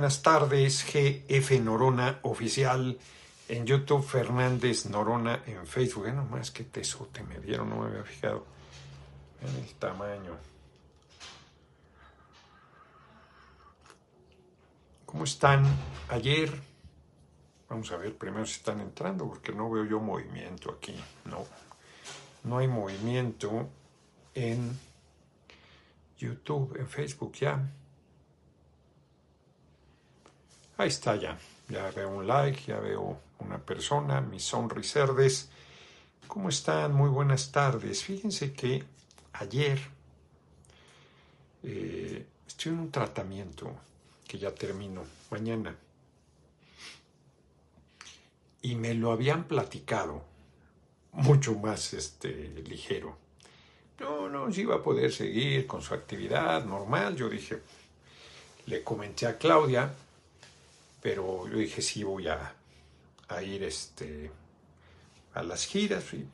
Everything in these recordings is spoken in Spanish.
buenas tardes. GF Norona Oficial en YouTube, Fernández Norona en Facebook. No nomás que tesote me dieron, no me había fijado en el tamaño. ¿Cómo están ayer? Vamos a ver primero si están entrando, porque no veo yo movimiento aquí. No, no hay movimiento en YouTube, en Facebook ya. Ahí está ya. Ya veo un like, ya veo una persona, mis sonriserdes. ¿Cómo están? Muy buenas tardes. Fíjense que ayer eh, estoy en un tratamiento que ya termino mañana. Y me lo habían platicado mucho más este, ligero. No, no, si iba a poder seguir con su actividad normal. Yo dije, le comenté a Claudia, pero yo dije, sí, voy a, ir este, a las giras. Y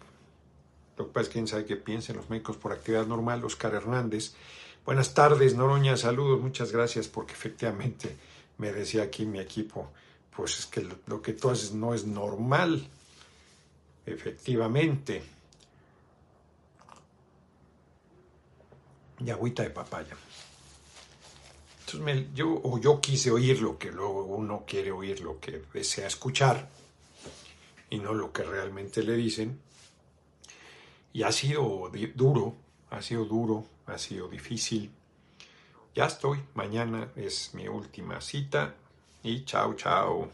lo que pasa es que quién sabe qué piensen los médicos por actividad normal. Oscar Hernández. Buenas tardes, Noroña. Saludos, muchas gracias, porque efectivamente me decía aquí mi equipo, pues es que lo que tú haces no es normal. Efectivamente. Y agüita de papaya. Entonces yo, o yo quise oír lo que luego uno quiere oír, lo que desea escuchar, y no lo que realmente le dicen. Y ha sido duro, ha sido duro, ha sido difícil. Ya estoy, mañana es mi última cita y chao, chao.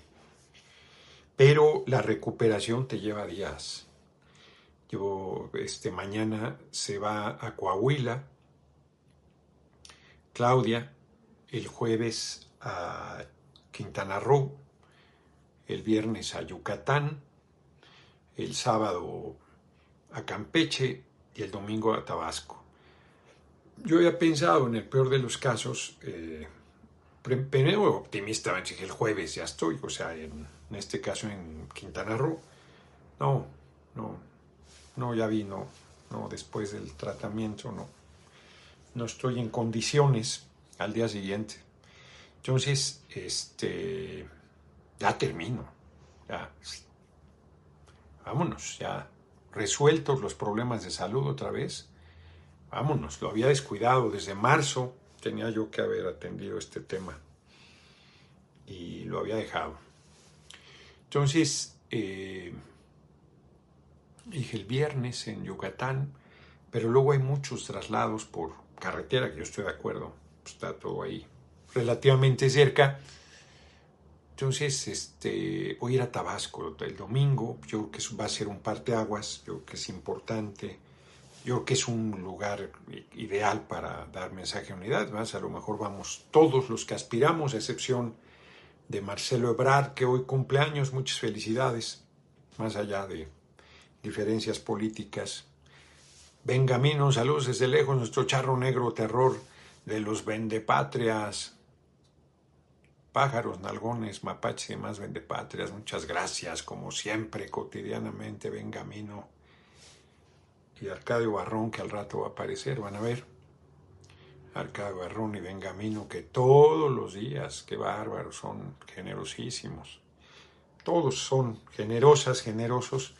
Pero la recuperación te lleva días. Yo, este, mañana se va a Coahuila. Claudia, el jueves a Quintana Roo, el viernes a Yucatán, el sábado a Campeche y el domingo a Tabasco. Yo había pensado en el peor de los casos, eh, primero optimistamente dije el jueves ya estoy, o sea, en, este caso en Quintana Roo. No, no, no, ya vi, no, no, después del tratamiento no, no estoy en condiciones al día siguiente. Entonces, este, ya termino, ya, vámonos, ya resueltos los problemas de salud otra vez, vámonos, lo había descuidado desde marzo, tenía yo que haber atendido este tema y lo había dejado. Entonces, eh, dije el viernes en Yucatán, pero luego hay muchos traslados por carretera, que yo estoy de acuerdo, está todo ahí relativamente cerca. Entonces, este, voy a ir a Tabasco el domingo. Yo creo que va a ser un parteaguas. Yo creo que es importante. Yo creo que es un lugar ideal para dar mensaje de unidad. Más a lo mejor vamos todos los que aspiramos, a excepción de Marcelo Ebrard, que hoy cumpleaños. Muchas felicidades. Más allá de diferencias políticas. Benjamín, saludos desde lejos, nuestro charro negro terror de los vendepatrias, pájaros, nalgones, mapaches y demás vendepatrias. Muchas gracias, como siempre, cotidianamente, Benjamino y Arcadio Barrón, que al rato va a aparecer, van a ver. Arcadio Barrón y Benjamino, que todos los días, qué bárbaros, son generosísimos. Todos son generosas, generosos,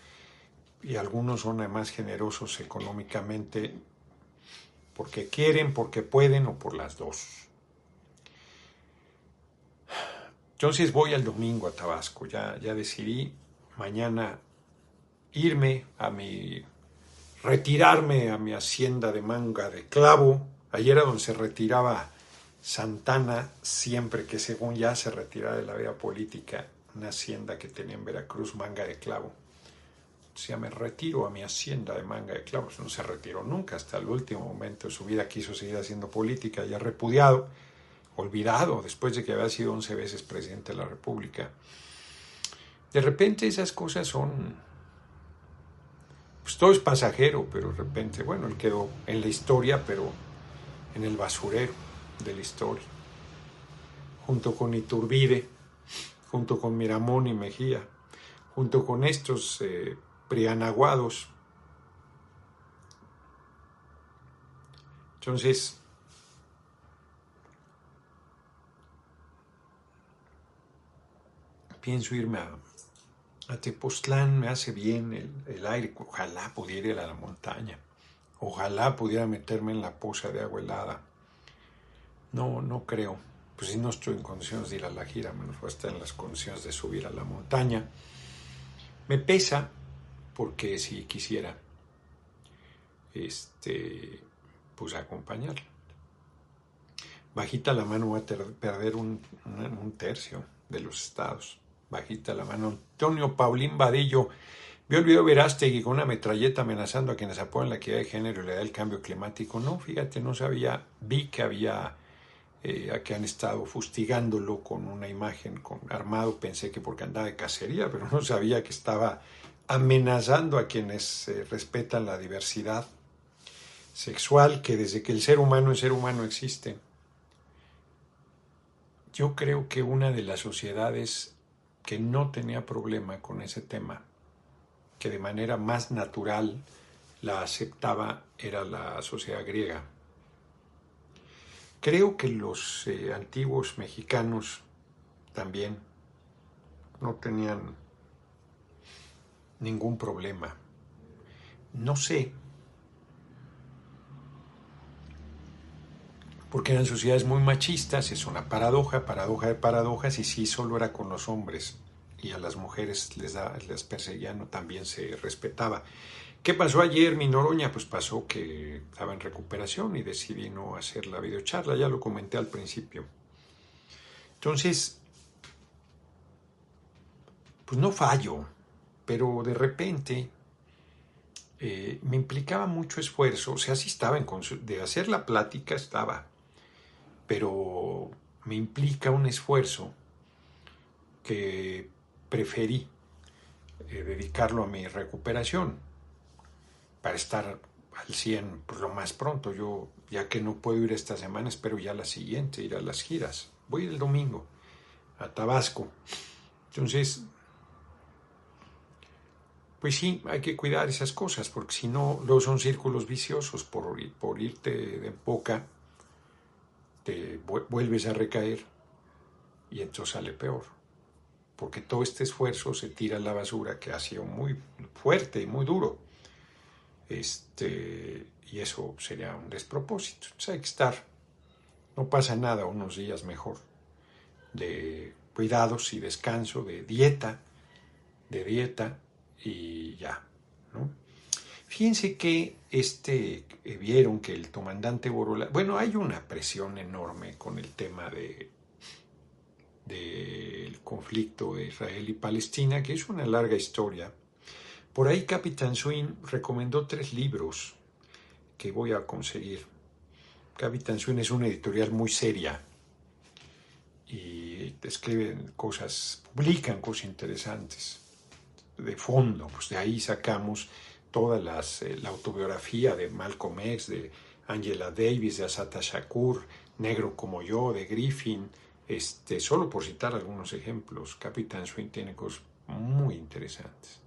y algunos son además generosos económicamente porque quieren, porque pueden o por las dos. Entonces voy al domingo a Tabasco, ya, ya decidí mañana irme a mi, retirarme a mi hacienda de manga de clavo, ayer era donde se retiraba Santana, siempre que según ya se retiraba de la vida política, una hacienda que tenía en Veracruz, manga de clavo ya me retiro a mi hacienda de manga de clavos. No se retiró nunca, hasta el último momento de su vida quiso seguir haciendo política, ya repudiado, olvidado, después de que había sido 11 veces presidente de la República. De repente esas cosas son... Pues todo es pasajero, pero de repente, bueno, él quedó en la historia, pero en el basurero de la historia. Junto con Iturbide, junto con Miramón y Mejía, junto con estos eh, prianaguados. Entonces, pienso irme a, a Tepoztlán, me hace bien el, el, aire, ojalá pudiera ir a la montaña, ojalá pudiera meterme en la poza de agua helada. No, no creo, pues si no estoy en condiciones de ir a la gira, menos voy a estar en las condiciones de subir a la montaña. Me pesa porque si quisiera, este, pues acompañar. Bajita la mano va a perder un, tercio de los estados. Bajita la mano. Antonio Paulín Vadillo vio el video Verástegui con una metralleta amenazando a quienes apoyan la equidad de género y le da el cambio climático. No, fíjate, no sabía, vi que había, eh, que han estado fustigándolo con una imagen armado, pensé que porque andaba de cacería, pero no sabía que estaba amenazando a quienes eh, respetan la diversidad sexual, que desde que el ser humano es ser humano existe yo creo que una de las sociedades que no tenía problema con ese tema, que de manera más natural la aceptaba, era la sociedad griega. Creo que los eh, antiguos mexicanos también no tenían ningún problema. No sé porque eran sociedades muy machistas, es una paradoja, paradoja de paradojas, y sí solo era con los hombres, y a las mujeres les, da, les perseguían, también se respetaba. ¿Qué pasó ayer, mi Noroña? Pues pasó que estaba en recuperación y decidí no hacer la videocharla, ya lo comenté al principio. Entonces, pues no fallo, pero de repente eh, me implicaba mucho esfuerzo, o sea, sí estaba en de hacer la plática, estaba, pero me implica un esfuerzo que preferí eh, dedicarlo a mi recuperación para estar al 100 pues, lo más pronto. Yo, ya que no puedo ir esta semana, espero ya la siguiente, ir a las giras. Voy el domingo a Tabasco. Entonces, pues sí, hay que cuidar esas cosas, porque si no, luego son círculos viciosos por, por irte de boca te vuelves a recaer y entonces sale peor. Porque todo este esfuerzo se tira a la basura que ha sido muy fuerte y muy duro. Este, y eso sería un despropósito. Entonces hay que estar, no pasa nada, unos días mejor, de cuidados y descanso, de dieta, de dieta y ya. ¿no? Fíjense que este, eh, vieron que el comandante Borola, bueno, hay una presión enorme con el tema de del conflicto de Israel y Palestina, que es una larga historia. Por ahí Capitán Swin recomendó tres libros que voy a conseguir. Capitán Swin es una editorial muy seria y escriben cosas, publican cosas interesantes de fondo, pues de ahí sacamos toda eh, la autobiografía de Malcolm X, de Angela Davis, de Asata Shakur, Negro como yo, de Griffin, este, solo por citar algunos ejemplos, Capitán Swing tiene cosas muy interesantes.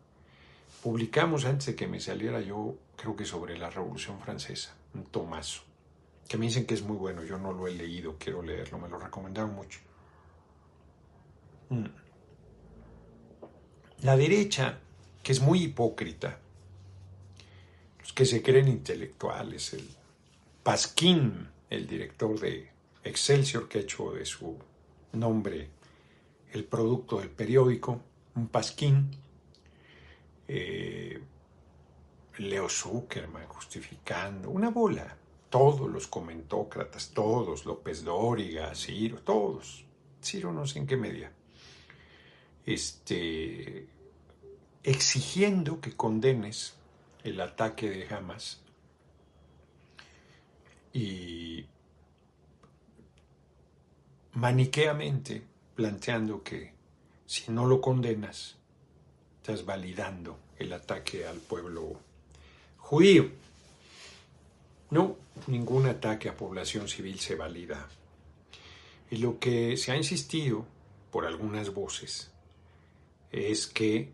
Publicamos antes de que me saliera yo, creo que sobre la Revolución Francesa, un tomazo, que me dicen que es muy bueno, yo no lo he leído, quiero leerlo, me lo recomendaron mucho. Mm. La derecha, que es muy hipócrita, que se creen intelectuales. El Pasquín, el director de Excelsior, que ha hecho de su nombre el producto del periódico, un Pasquín. Eh, Leo Zuckerman justificando, una bola. Todos los comentócratas, todos, López Dóriga, Ciro, todos. Ciro no sé en qué media. Este, exigiendo que condenes el ataque de Hamas y maniqueamente planteando que si no lo condenas, estás validando el ataque al pueblo judío. No, ningún ataque a población civil se valida. Y lo que se ha insistido por algunas voces es que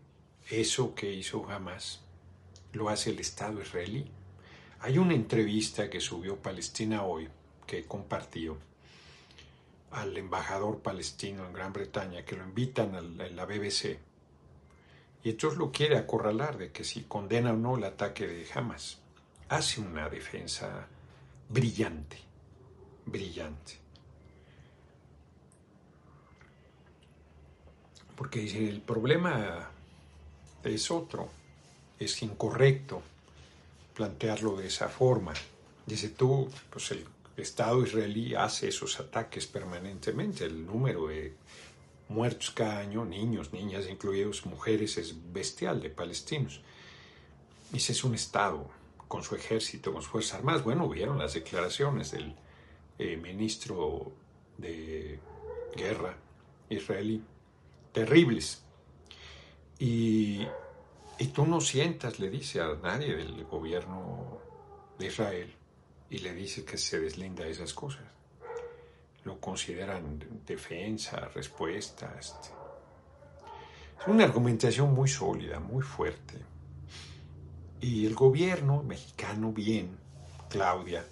eso que hizo Hamas lo hace el Estado israelí. Hay una entrevista que subió Palestina hoy, que he compartido, al embajador palestino en Gran Bretaña, que lo invitan a la BBC. Y entonces lo quiere acorralar de que si condena o no el ataque de Hamas. Hace una defensa brillante, brillante. Porque dice, el problema es otro, es incorrecto plantearlo de esa forma. Dice tú, pues el Estado israelí hace esos ataques permanentemente. El número de muertos cada año, niños, niñas, incluidos mujeres, es bestial de palestinos. Ese es un Estado con su ejército, con sus fuerzas armadas. Bueno, vieron las declaraciones del eh, ministro de guerra israelí, terribles. Y, y tú no sientas, le dice a nadie del gobierno de Israel, y le dice que se deslinda de esas cosas. Lo consideran defensa, respuesta. Este. Es una argumentación muy sólida, muy fuerte. Y el gobierno mexicano, bien, Claudia,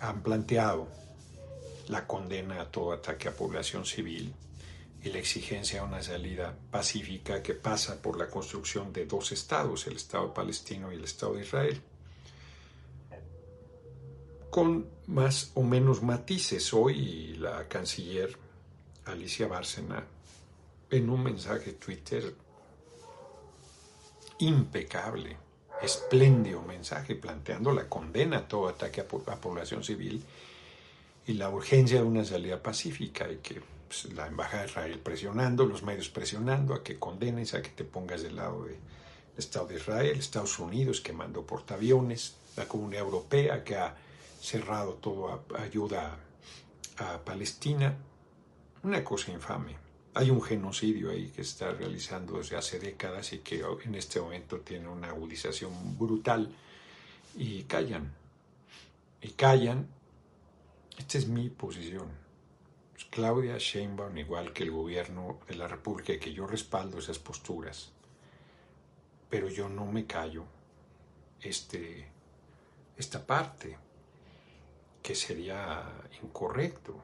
han planteado la condena a todo ataque a población civil y la exigencia de una salida pacífica que pasa por la construcción de dos estados, el Estado palestino y el Estado de Israel con más o menos matices. Hoy la canciller Alicia Bárcena, en un mensaje Twitter impecable, espléndido mensaje planteando la condena a todo ataque a, población civil y la urgencia de una salida pacífica y que pues, la Embajada de Israel presionando, los medios presionando a que condenes, a que te pongas del lado del Estado de Israel, Estados Unidos que mandó portaaviones, la Comunidad Europea que ha cerrado todo ayuda a Palestina. Una cosa infame. Hay un genocidio ahí que está realizando desde hace décadas y que en este momento tiene una agudización brutal. Y callan. Y callan. Esta es mi posición. Claudia Sheinbaum, igual que el gobierno de la República, que yo respaldo esas posturas. Pero yo no me callo este, esta parte que sería incorrecto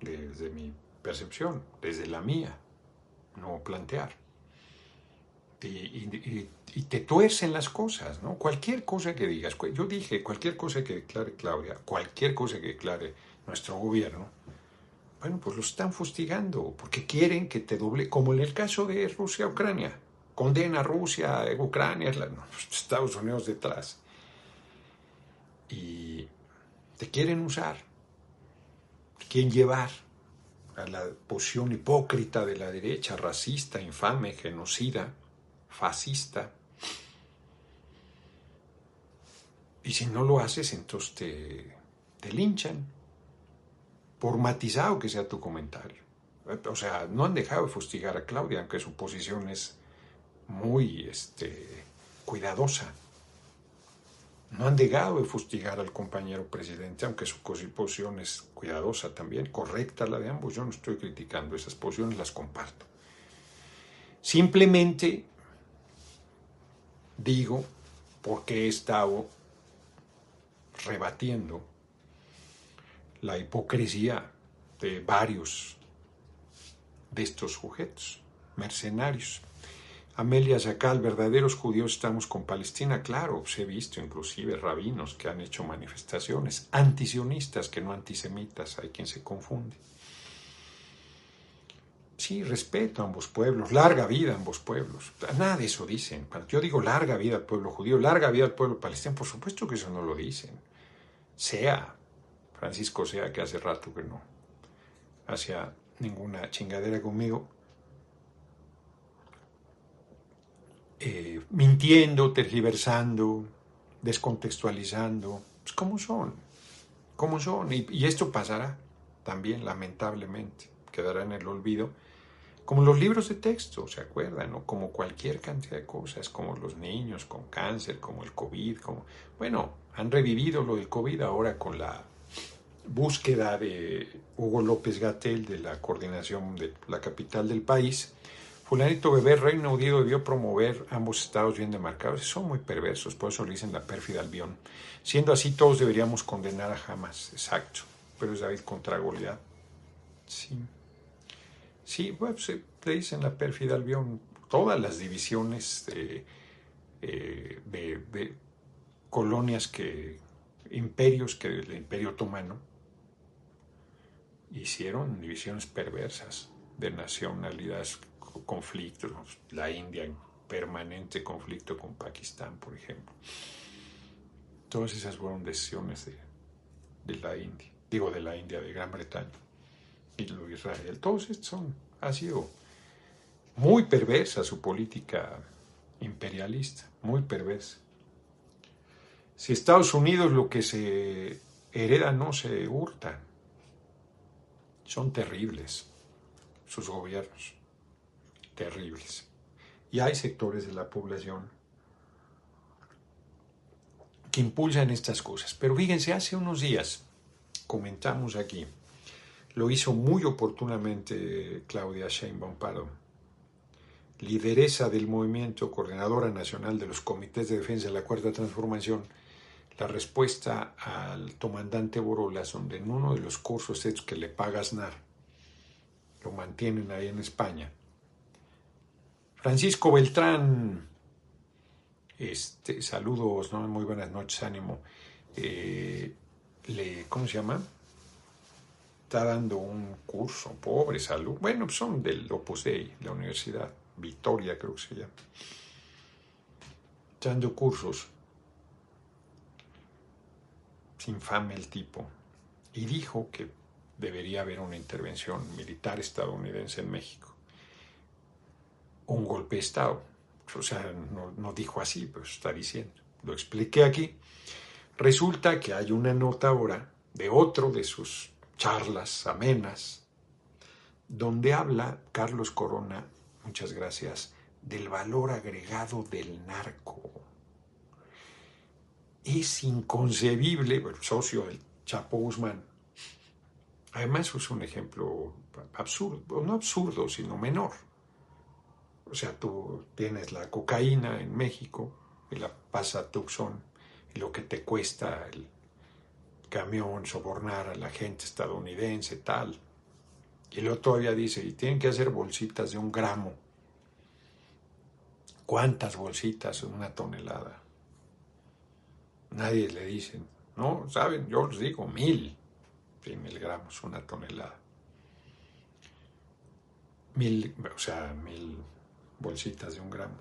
desde mi percepción, desde la mía, no plantear. Y, te tuercen las cosas, ¿no? Cualquier cosa que digas, yo dije, cualquier cosa que declare Claudia, cualquier cosa que declare nuestro gobierno, bueno, pues lo están fustigando, porque quieren que te doble, como en el caso de Rusia-Ucrania. Condena a Rusia, Ucrania, Estados Unidos detrás. Y, te quieren usar, te quieren llevar a la posición hipócrita de la derecha, racista, infame, genocida, fascista. Y si no lo haces, entonces te, te linchan, por matizado que sea tu comentario. O sea, no han dejado de fustigar a Claudia, aunque su posición es muy este, cuidadosa. No han dejado de fustigar al compañero presidente, aunque su posición es cuidadosa también, correcta la de ambos. Yo no estoy criticando esas posiciones, las comparto. Simplemente digo, porque he estado rebatiendo la hipocresía de varios de estos sujetos, mercenarios. Amelia Zacal, verdaderos judíos estamos con Palestina, claro, he visto inclusive rabinos que han hecho manifestaciones antisionistas que no antisemitas, hay quien se confunde. Sí, respeto a ambos pueblos, larga vida a ambos pueblos. Nada de eso dicen. Yo digo larga vida al pueblo judío, larga vida al pueblo palestino, por supuesto que eso no lo dicen. Sea, Francisco sea que hace rato que no hacía ninguna chingadera conmigo, Eh, mintiendo, tergiversando, descontextualizando. Pues, ¿Cómo son? ¿Cómo son? Y, esto pasará también, lamentablemente, quedará en el olvido, como los libros de texto, ¿se acuerdan? ¿no? Como cualquier cantidad de cosas, como los niños con cáncer, como el COVID, como... Bueno, han revivido lo del COVID ahora con la búsqueda de Hugo López Gatel de la coordinación de la capital del país, Fulanito Bebé, Reino Unido debió promover ambos estados bien demarcados. Son muy perversos, por eso le dicen la pérfida Albión. Siendo así, todos deberíamos condenar a Hamas, exacto. Pero es David contra Goliat. Sí. Sí, bueno, se le dicen la pérfida Albión, todas las divisiones de, eh, de, colonias que, imperios que el imperio otomano hicieron divisiones perversas de nacionalidades, conflictos, la India en permanente conflicto con Pakistán, por ejemplo. Todas esas fueron decisiones de, de la India, digo de la India, de Gran Bretaña y lo Israel. Todos estos son, ha sido muy perversa su política imperialista, muy perversa. Si Estados Unidos lo que se hereda no se hurta, son terribles sus gobiernos, terribles. Y hay sectores de la población que impulsan estas cosas. Pero fíjense, hace unos días comentamos aquí, lo hizo muy oportunamente Claudia Sheinbaum Pardo, lideresa del movimiento, coordinadora nacional de los comités de defensa de la Cuarta Transformación, la respuesta al comandante Borolas, donde en uno de los cursos hechos que le pagas NAR, lo mantienen ahí en España. Francisco Beltrán, este, saludos, muy buenas noches, ánimo. Eh, le, ¿Cómo se llama? Está dando un curso, pobre salud. Bueno, son del Opus la Universidad Victoria, creo que se llama. Está dando cursos. Es infame el tipo. Y dijo que debería haber una intervención militar estadounidense en México. Un golpe de Estado. O sea, no, dijo así, pero está diciendo. Lo expliqué aquí. Resulta que hay una nota ahora de otro de sus charlas amenas, donde habla Carlos Corona, muchas gracias, del valor agregado del narco. Es inconcebible, el socio del Chapo Guzmán, Además es un ejemplo absurdo, no absurdo, sino menor. O sea, tú tienes la cocaína en México y la pasa a Tucson y lo que te cuesta el camión sobornar a la gente estadounidense, tal. Y luego todavía dice, y tienen que hacer bolsitas de un gramo. ¿Cuántas bolsitas? Una tonelada. Nadie le dice, no, ¿saben? Yo les digo mil. 100 mil gramos, una tonelada. Mil, o sea, mil bolsitas de un gramo.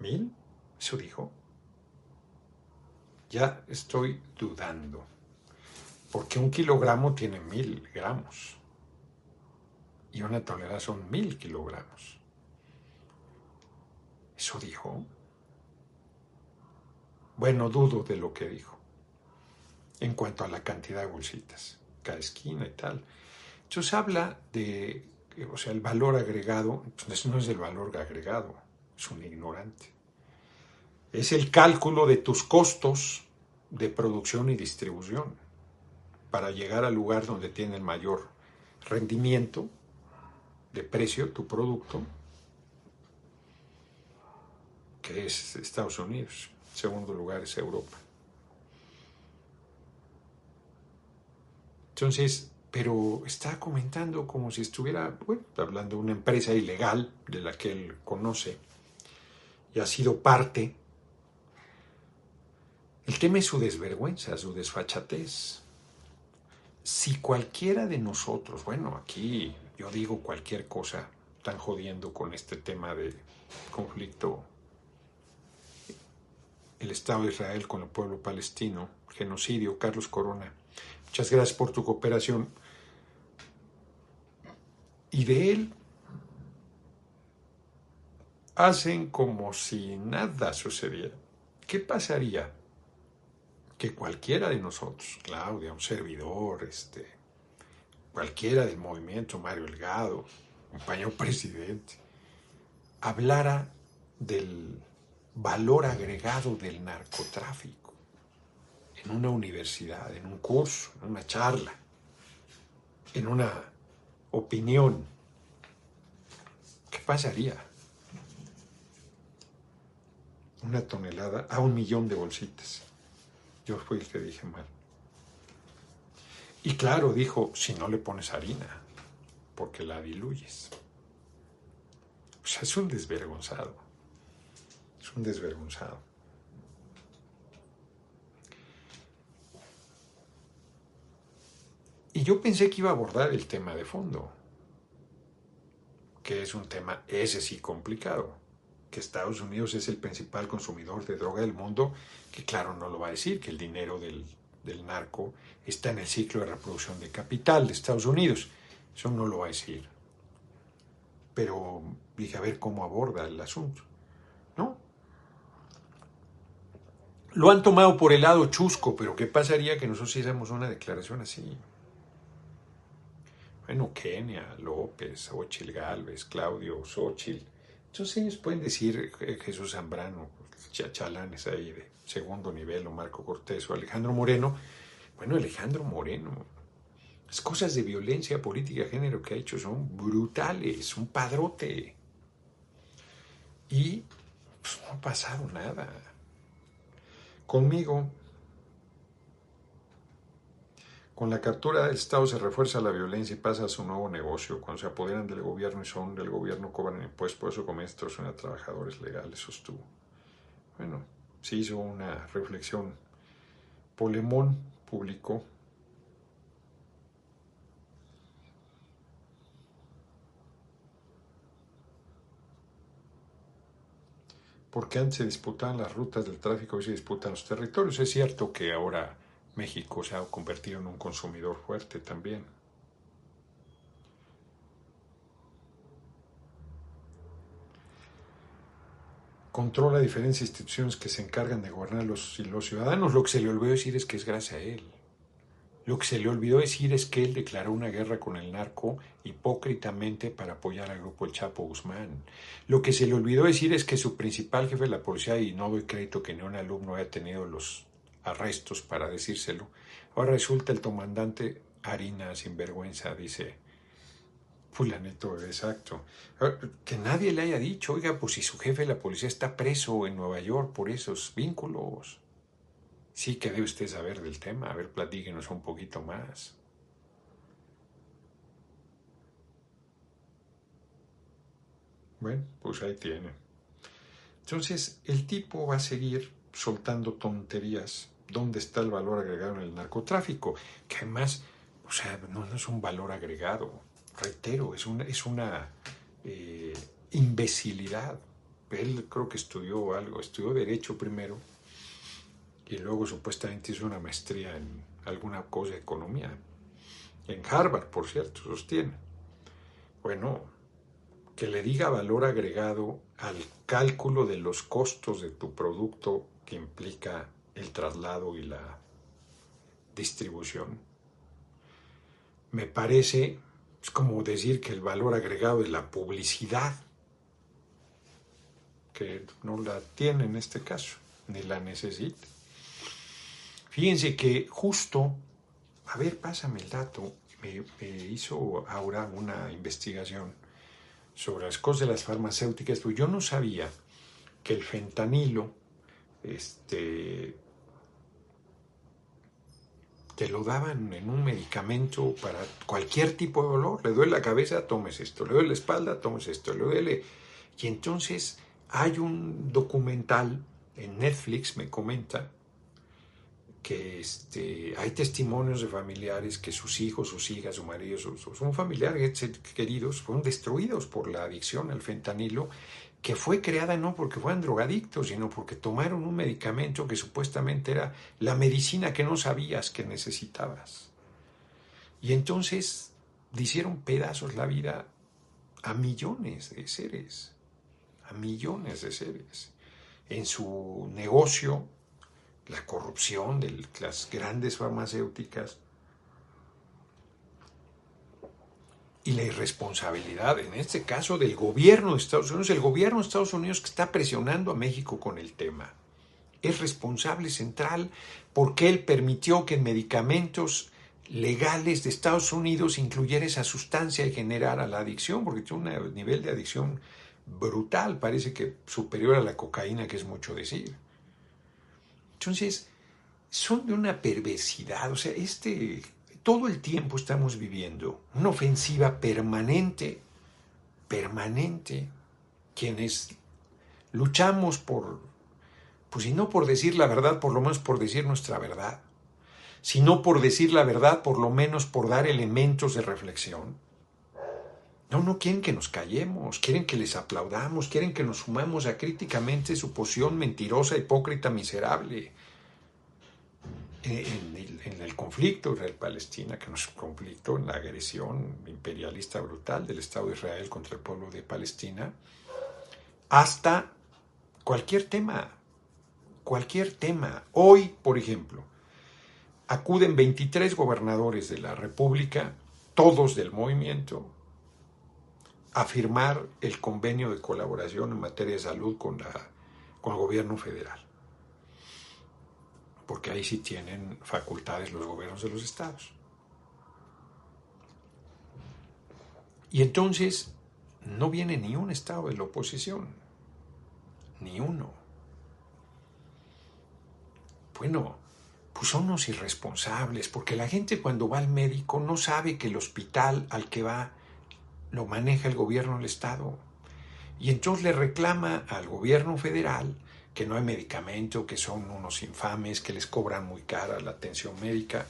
¿Mil? ¿Eso dijo? Ya estoy dudando. Porque un kilogramo tiene mil gramos. Y una tonelada son mil kilogramos. ¿Eso dijo? Bueno, dudo de lo que dijo en cuanto a la cantidad de bolsitas, cada esquina y tal. Entonces habla de, o sea, el valor agregado, entonces no es el valor agregado, es un ignorante. Es el cálculo de tus costos de producción y distribución para llegar al lugar donde tiene el mayor rendimiento de precio tu producto, que es Estados Unidos. Segundo lugar es Europa. Entonces, pero está comentando como si estuviera hablando de una empresa ilegal de la que él conoce y ha sido parte. El tema es su desvergüenza, su desfachatez. Si cualquiera de nosotros, bueno, aquí yo digo cualquier cosa, están jodiendo con este tema de conflicto Estado de Israel con el pueblo palestino, genocidio, Carlos Corona Muchas gracias por tu cooperación. Y de él hacen como si nada sucediera. ¿Qué pasaría? Que cualquiera de nosotros, Claudia, un servidor, este, cualquiera del movimiento, Mario Elgado, compañero presidente, hablara del valor agregado del narcotráfico en una universidad, en un curso, en una charla, en una opinión, ¿qué pasaría? Una tonelada a un millón de bolsitas. Yo fui el que dije mal. Y claro, dijo, si no le pones harina, porque la diluyes. O sea, es un desvergonzado. Es un desvergonzado. Y yo pensé que iba a abordar el tema de fondo, que es un tema, ese sí, complicado, que Estados Unidos es el principal consumidor de droga del mundo, que claro, no lo va a decir, que el dinero del, del narco está en el ciclo de reproducción de capital de Estados Unidos. Eso no lo va a decir. Pero dije a ver cómo aborda el asunto. ¿No? Lo han tomado por el lado chusco, pero ¿qué pasaría que nosotros hiciéramos una declaración así? Bueno, Kenia, López, Ochil Galvez, Claudio, Xochitl. Entonces ellos pueden decir eh, Jesús Zambrano, chalanes ahí de segundo nivel, o Marco Cortés, o Alejandro Moreno. Bueno, Alejandro Moreno, las cosas de violencia política de género que ha hecho son brutales, un padrote. Y pues, no ha pasado nada. Conmigo, con la captura del Estado se refuerza la violencia y pasa a su nuevo negocio. Cuando se apoderan del gobierno y son del gobierno cobran impuestos, por eso comen extorsión a trabajadores legales, sostuvo. Bueno, se hizo una reflexión. Polemón publicó porque antes se disputaban las rutas del tráfico, hoy se disputan los territorios. Es cierto que ahora México se ha convertido en un consumidor fuerte también. Controla diferentes instituciones que se encargan de gobernar los, los ciudadanos. Lo que se le olvidó decir es que es gracias a él. Lo que se le olvidó decir es que él declaró una guerra con el narco hipócritamente para apoyar al grupo El Chapo Guzmán. Lo que se le olvidó decir es que su principal jefe de la policía, y no doy crédito que ni un alumno haya tenido los arrestos para decírselo, ahora resulta el comandante Harina sinvergüenza, dice fulanito exacto. Ah, que nadie le haya dicho, oiga, pues si su jefe de la policía está preso en Nueva York por esos vínculos. Sí que debe usted saber del tema. A ver, platíquenos un poquito más. Bueno, pues ahí tiene. Entonces, el tipo va a seguir soltando tonterías. ¿Dónde está el valor agregado en el narcotráfico? Que además, o sea, no, es un valor agregado. Reitero, es una, es una eh, imbecilidad. Él creo que estudió algo, estudió Derecho primero y luego supuestamente hizo una maestría en alguna cosa de economía. En Harvard, por cierto, sostiene. Bueno, que le diga valor agregado al cálculo de los costos de tu producto que implica el traslado y la distribución. Me parece, es como decir que el valor agregado de la publicidad, que no la tiene en este caso, ni la necesita. Fíjense que justo, a ver, pásame el dato, me, hizo ahora una investigación sobre las cosas de las farmacéuticas, pero yo no sabía que el fentanilo, este, te lo daban en un medicamento para cualquier tipo de dolor. Le duele la cabeza, tomes esto. Le duele la espalda, tomes esto. Le duele. Y entonces hay un documental en Netflix, me comenta, que este, hay testimonios de familiares que sus hijos, sus hijas, su marido, sus, son familiares queridos, fueron destruidos por la adicción al fentanilo, que fue creada no porque fueran drogadictos, sino porque tomaron un medicamento que supuestamente era la medicina que no sabías que necesitabas. Y entonces hicieron pedazos la vida a millones de seres, a millones de seres. En su negocio la corrupción de las grandes farmacéuticas y la irresponsabilidad, en este caso del gobierno de Estados Unidos, el gobierno de Estados Unidos que está presionando a México con el tema. Es responsable central porque él permitió que en medicamentos legales de Estados Unidos incluyera esa sustancia y generara la adicción, porque tiene un nivel de adicción brutal, parece que superior a la cocaína, que es mucho decir. Entonces, son de una perversidad. O sea, este todo el tiempo estamos viviendo una ofensiva permanente, permanente, quienes luchamos por, pues si no por decir la verdad, por lo menos por decir nuestra verdad, si no por decir la verdad, por lo menos por dar elementos de reflexión. No, no quieren que nos callemos, quieren que les aplaudamos, quieren que nos sumamos a críticamente su posición mentirosa, hipócrita, miserable. En el, conflicto Israel-Palestina, que no es un conflicto, en la agresión imperialista brutal del Estado de Israel contra el pueblo de Palestina, hasta cualquier tema, cualquier tema. Hoy, por ejemplo, acuden 23 gobernadores de la República, todos del movimiento, a firmar el convenio de colaboración en materia de salud con, la, con el gobierno federal. Porque ahí sí tienen facultades los gobiernos de los estados. Y entonces no viene ni un estado de la oposición, ni uno. Bueno, pues son unos irresponsables, porque la gente cuando va al médico no sabe que el hospital al que va lo maneja el gobierno del Estado. Y entonces le reclama al gobierno federal que no hay medicamento, que son unos infames, que les cobran muy cara la atención médica.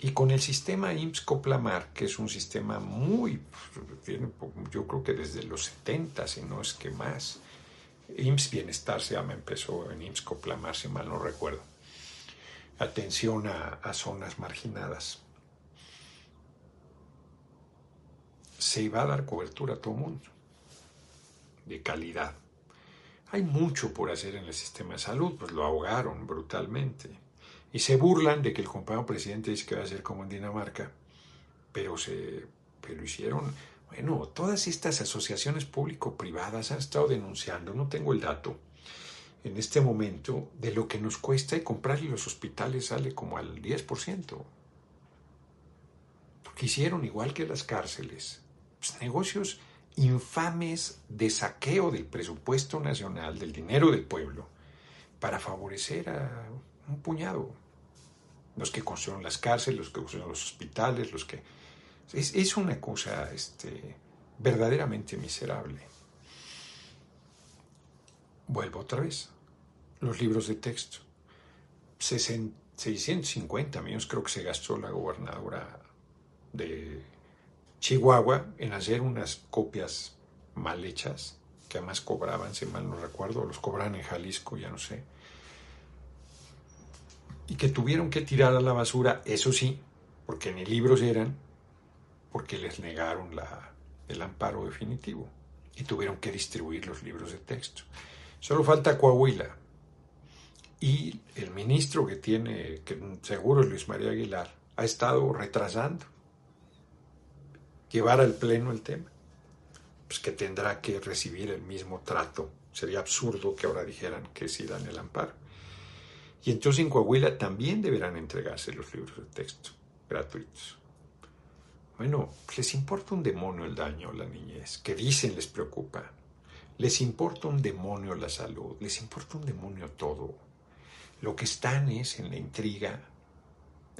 Y con el sistema IMSS-Coplamar, que es un sistema muy, yo creo que desde los 70, si no es que más, IMSS Bienestar se llama, empezó en IMSS-Coplamar, si mal no recuerdo. Atención a, a zonas marginadas. Se iba a dar cobertura a todo mundo, de calidad. Hay mucho por hacer en el sistema de salud, pues lo ahogaron brutalmente. Y se burlan de que el compañero presidente dice que va a ser como en Dinamarca, pero se pero hicieron, bueno, todas estas asociaciones público-privadas han estado denunciando, no tengo el dato, en este momento de lo que nos cuesta y comprarle los hospitales sale como al 10%. Porque hicieron igual que las cárceles, pues, negocios infames de saqueo del presupuesto nacional, del dinero del pueblo, para favorecer a un puñado. Los que construyeron las cárceles, los que construyeron los hospitales, los que... Es, una cosa este, verdaderamente miserable. Vuelvo otra vez. Los libros de texto. 650 millones creo que se gastó la gobernadora de Chihuahua en hacer unas copias mal hechas, que además cobraban, si mal no recuerdo, los cobran en Jalisco, ya no sé, y que tuvieron que tirar a la basura, eso sí, porque ni libros eran, porque les negaron la, el amparo definitivo y tuvieron que distribuir los libros de texto. Solo falta Coahuila. Y el ministro que tiene, que seguro es Luis María Aguilar, ha estado retrasando llevar al pleno el tema, pues que tendrá que recibir el mismo trato. Sería absurdo que ahora dijeran que sí dan el amparo. Y entonces en Coahuila también deberán entregarse los libros de texto gratuitos. Bueno, les importa un demonio el daño a la niñez, que dicen les preocupa. Les importa un demonio la salud, les importa un demonio todo. Lo que están es en la intriga,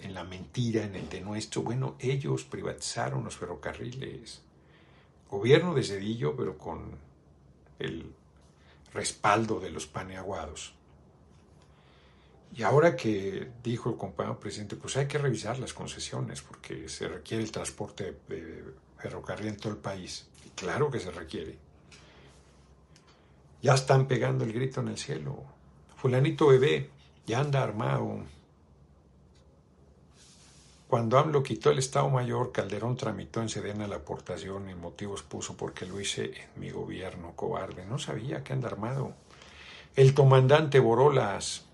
en la mentira, en el denuesto. Bueno, ellos privatizaron los ferrocarriles. Gobierno de Cedillo, pero con el respaldo de los paneaguados. Y ahora que dijo el compañero presidente, pues hay que revisar las concesiones porque se requiere el transporte de ferrocarril en todo el país. Y claro que se requiere. Ya están pegando el grito en el cielo. Fulanito bebé ya anda armado cuando AMLO quitó el Estado Mayor, Calderón tramitó en Sedena la aportación y motivos puso porque lo hice en mi gobierno, cobarde. No sabía que anda armado. El comandante Borolas.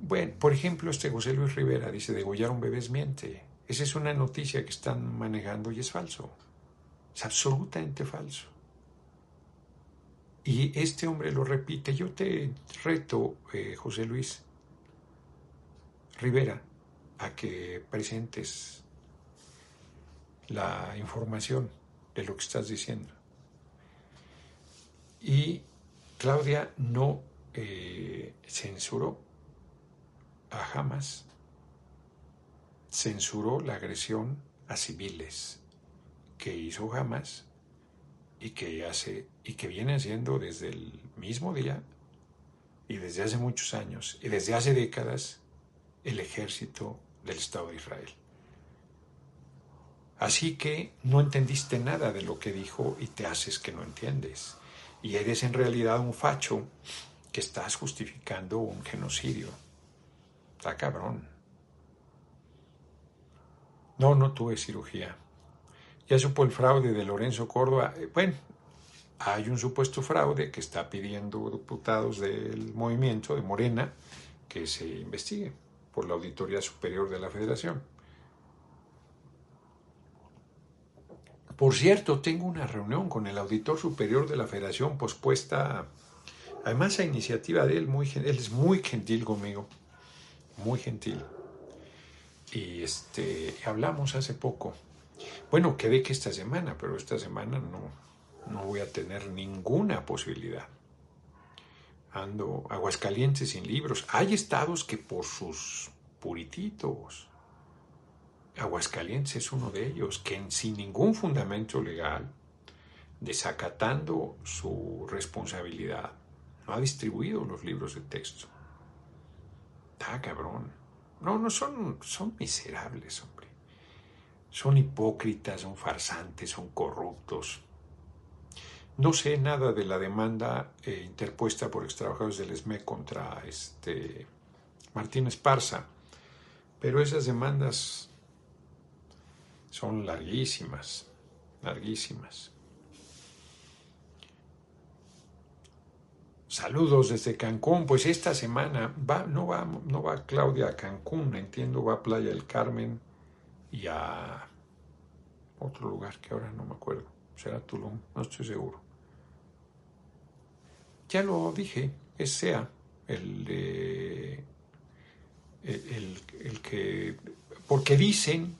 Bueno, por ejemplo, este José Luis Rivera dice, degollaron bebés miente. Esa es una noticia que están manejando y es falso. Es absolutamente falso. Y este hombre lo repite. Yo te reto, eh, José Luis Rivera, a que presentes la información de lo que estás diciendo. Y Claudia no eh, censuró a Hamas, censuró la agresión a civiles que hizo Hamas y que hace y que viene haciendo desde el mismo día y desde hace muchos años y desde hace décadas el ejército del Estado de Israel. Así que no entendiste nada de lo que dijo y te haces que no entiendes. Y eres en realidad un facho que estás justificando un genocidio. Está cabrón. No, no tuve cirugía. Ya supo el fraude de Lorenzo Córdoba. Eh, bueno, hay un supuesto fraude que está pidiendo diputados del movimiento de Morena que se investigue por la Auditoría Superior de la Federación. Por cierto, tengo una reunión con el auditor superior de la Federación pospuesta, además a iniciativa de él, él es muy gentil conmigo, muy gentil. Y este, hablamos hace poco. Bueno, quedé que esta semana, pero esta semana no, no voy a tener ninguna posibilidad. Ando Aguascalientes sin libros. Hay estados que por sus purititos Aguascalientes es uno de ellos, que sin ningún fundamento legal, desacatando su responsabilidad, no ha distribuido los libros de texto. Está cabrón. No, no son, son miserables. Son hipócritas, son farsantes, son corruptos. No sé nada de la demanda eh, interpuesta por extrabajadores del ESME contra este Martín Esparza, pero esas demandas son larguísimas, larguísimas. Saludos desde Cancún. Pues esta semana va, no, va, no va Claudia a Cancún, entiendo, va a Playa del Carmen y a otro lugar que ahora no me acuerdo. Será Tulum, no estoy seguro. Ya lo dije, es SEA, el, el, el que, porque dicen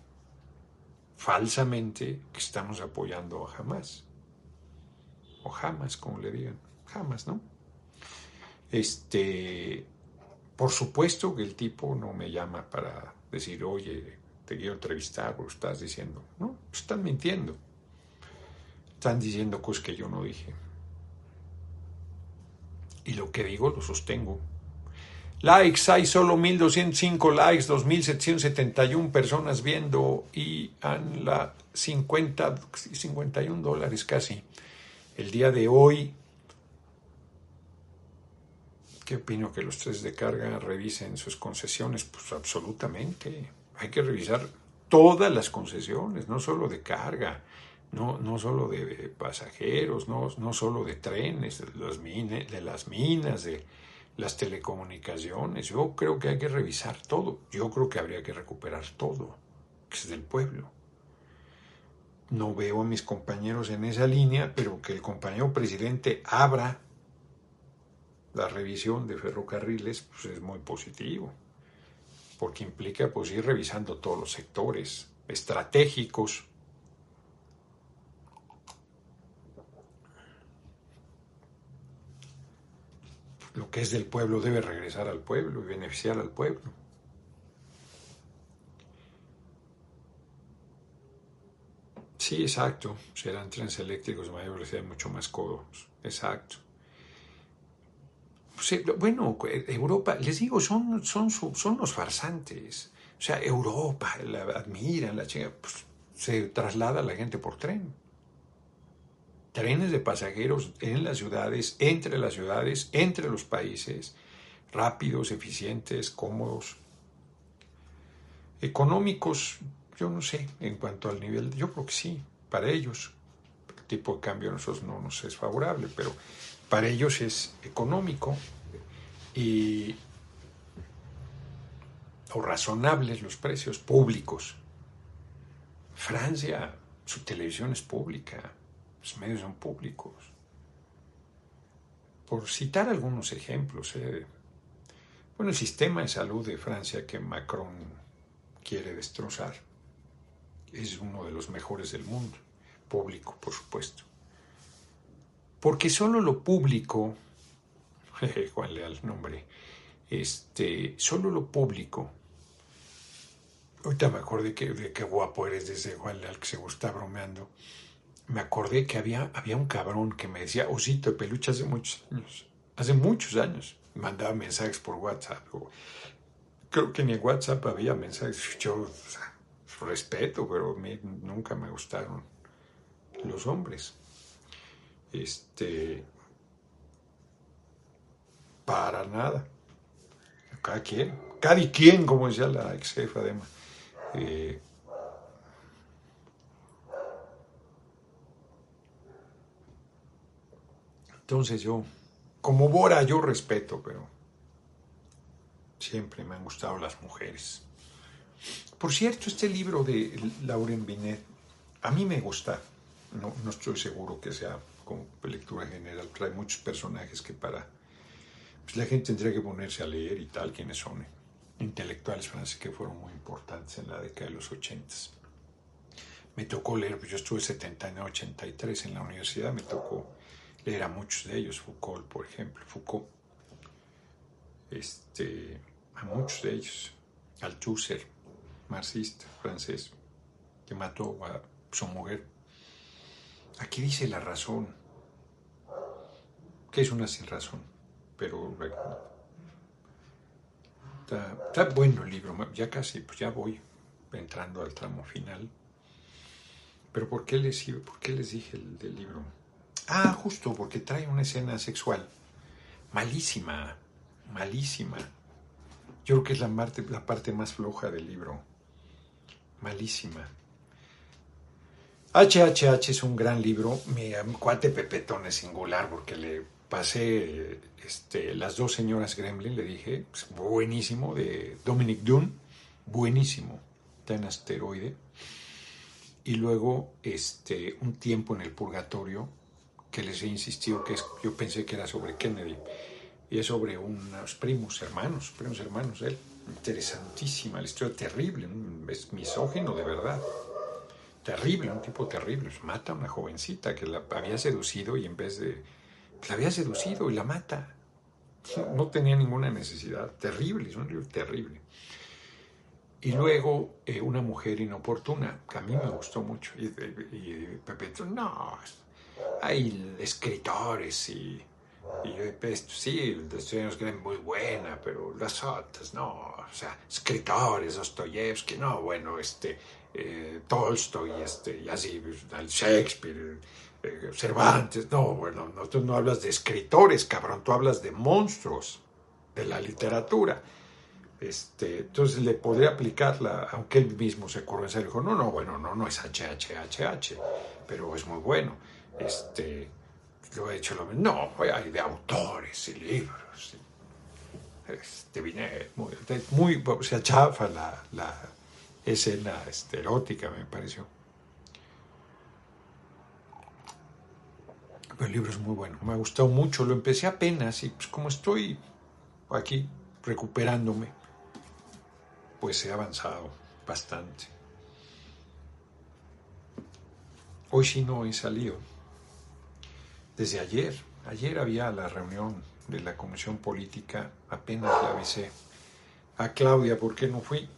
falsamente que estamos apoyando a Hamas. O Hamas, como le digan. Hamas, ¿no? Este, por supuesto que el tipo no me llama para decir, oye, te quiero entrevistar o estás diciendo. No, están mintiendo. Están diciendo cosas que yo no dije. Y lo que digo lo sostengo. Likes, hay solo 1205 likes, 2771 personas viendo y han la 50, 51 dólares casi. El día de hoy, ¿qué opino que los tres de carga revisen sus concesiones? Pues absolutamente. Hay que revisar todas las concesiones, no solo de carga, no, no solo de pasajeros, no, no solo de trenes, de las, minas, de las telecomunicaciones. Yo creo que hay que revisar todo. Yo creo que habría que recuperar todo, que es del pueblo. No veo a mis compañeros en esa línea, pero que el compañero presidente abra la revisión de ferrocarriles pues es muy positivo, porque implica pues ir revisando todos los sectores estratégicos lo que es del pueblo debe regresar al pueblo y beneficiar al pueblo. Sí, exacto. Serán trenes eléctricos de mayor velocidad mucho más cómodos. Exacto. Bueno, Europa, les digo, son, son, son los farsantes. O sea, Europa, la admiran, la chinga, pues, se traslada la gente por tren. Trenes de pasajeros en las ciudades, entre las ciudades, entre los países, rápidos, eficientes, cómodos, económicos, yo no sé, en cuanto al nivel, yo creo que sí, para ellos, el tipo de cambio a nosotros no nos es favorable, pero para ellos es económico y o razonables los precios públicos. Francia, su televisión es pública, los medios son públicos. Por citar algunos ejemplos, eh, bueno, el sistema de salud de Francia que Macron quiere destrozar es uno de los mejores del mundo, público, por supuesto. Porque solo lo público, Juan Leal, nombre, Este, solo lo público. Ahorita me acordé que, de qué guapo eres desde igual al que se está bromeando. Me acordé que había, había un cabrón que me decía, osito de peluche hace muchos años. Hace muchos años. Mandaba mensajes por WhatsApp. Creo que ni en WhatsApp había mensajes. Yo respeto, pero a mí nunca me gustaron los hombres. Este, para nada. Cada quien, cada quien, como decía la ex jefa de eh, entonces yo, como Bora, yo respeto, pero siempre me han gustado las mujeres. Por cierto, este libro de Lauren Binet, a mí me gusta, no, no estoy seguro que sea como lectura general, trae muchos personajes que para pues la gente tendría que ponerse a leer y tal, quienes son intelectuales franceses que fueron muy importantes en la década de los 80. Me tocó leer, pues yo estuve 79, 83 en la universidad, me tocó leer a muchos de ellos, Foucault, por ejemplo, Foucault, este, a muchos de ellos, Althusser, marxista francés, que mató a su mujer. Aquí dice la razón. ¿Qué es una sin razón? pero está, bueno el libro, ya casi, pues ya voy entrando al tramo final. Pero ¿por qué les, dije el del libro? Ah, justo, porque trae una escena sexual malísima, malísima. Yo creo que es la parte más floja del libro. Malísima. HHH es un gran libro. Mi cuate Pepetón es singular porque le pasé este, Las dos señoras Gremlin, le dije, pues, buenísimo, de Dominic Dunn, buenísimo, está en asteroide. Y luego este, Un tiempo en el purgatorio, que les he insistido que es, yo pensé que era sobre Kennedy, y es sobre unos primos hermanos, primos hermanos él. Interesantísima, la historia terrible, es misógino de verdad. Terrible, un tipo terrible. Mata a una jovencita que la había seducido y en vez de la había seducido y la mata. No tenía ninguna necesidad. Terrible, es un libro terrible. Y luego eh, una mujer inoportuna, que a mí me gustó mucho. Y, y, Pepe, no, hay escritores y, sí, los que muy buena, pero las otras, no, o sea, escritores, Dostoyevsky, no, bueno, este, eh, Tolstoy, este, y así, Shakespeare, eh, Cervantes, no, bueno, no, tú no hablas de escritores, cabrón, tú hablas de monstruos de la literatura. Este, entonces le podría aplicarla, aunque él mismo se corre y dijo, no, no, bueno, no, no es HHHH, pero es muy bueno. Este, lo he hecho lo mismo. No, hay de autores y libros. Este, muy, muy, se achafa la, la escena este, erótica, me pareció. el libro es muy bueno, me ha gustado mucho, lo empecé apenas y pues como estoy aquí recuperándome, pues he avanzado bastante. Hoy sí no he salido. Desde ayer, ayer había la reunión de la Comisión Política, apenas la avisé a Claudia por qué no fui.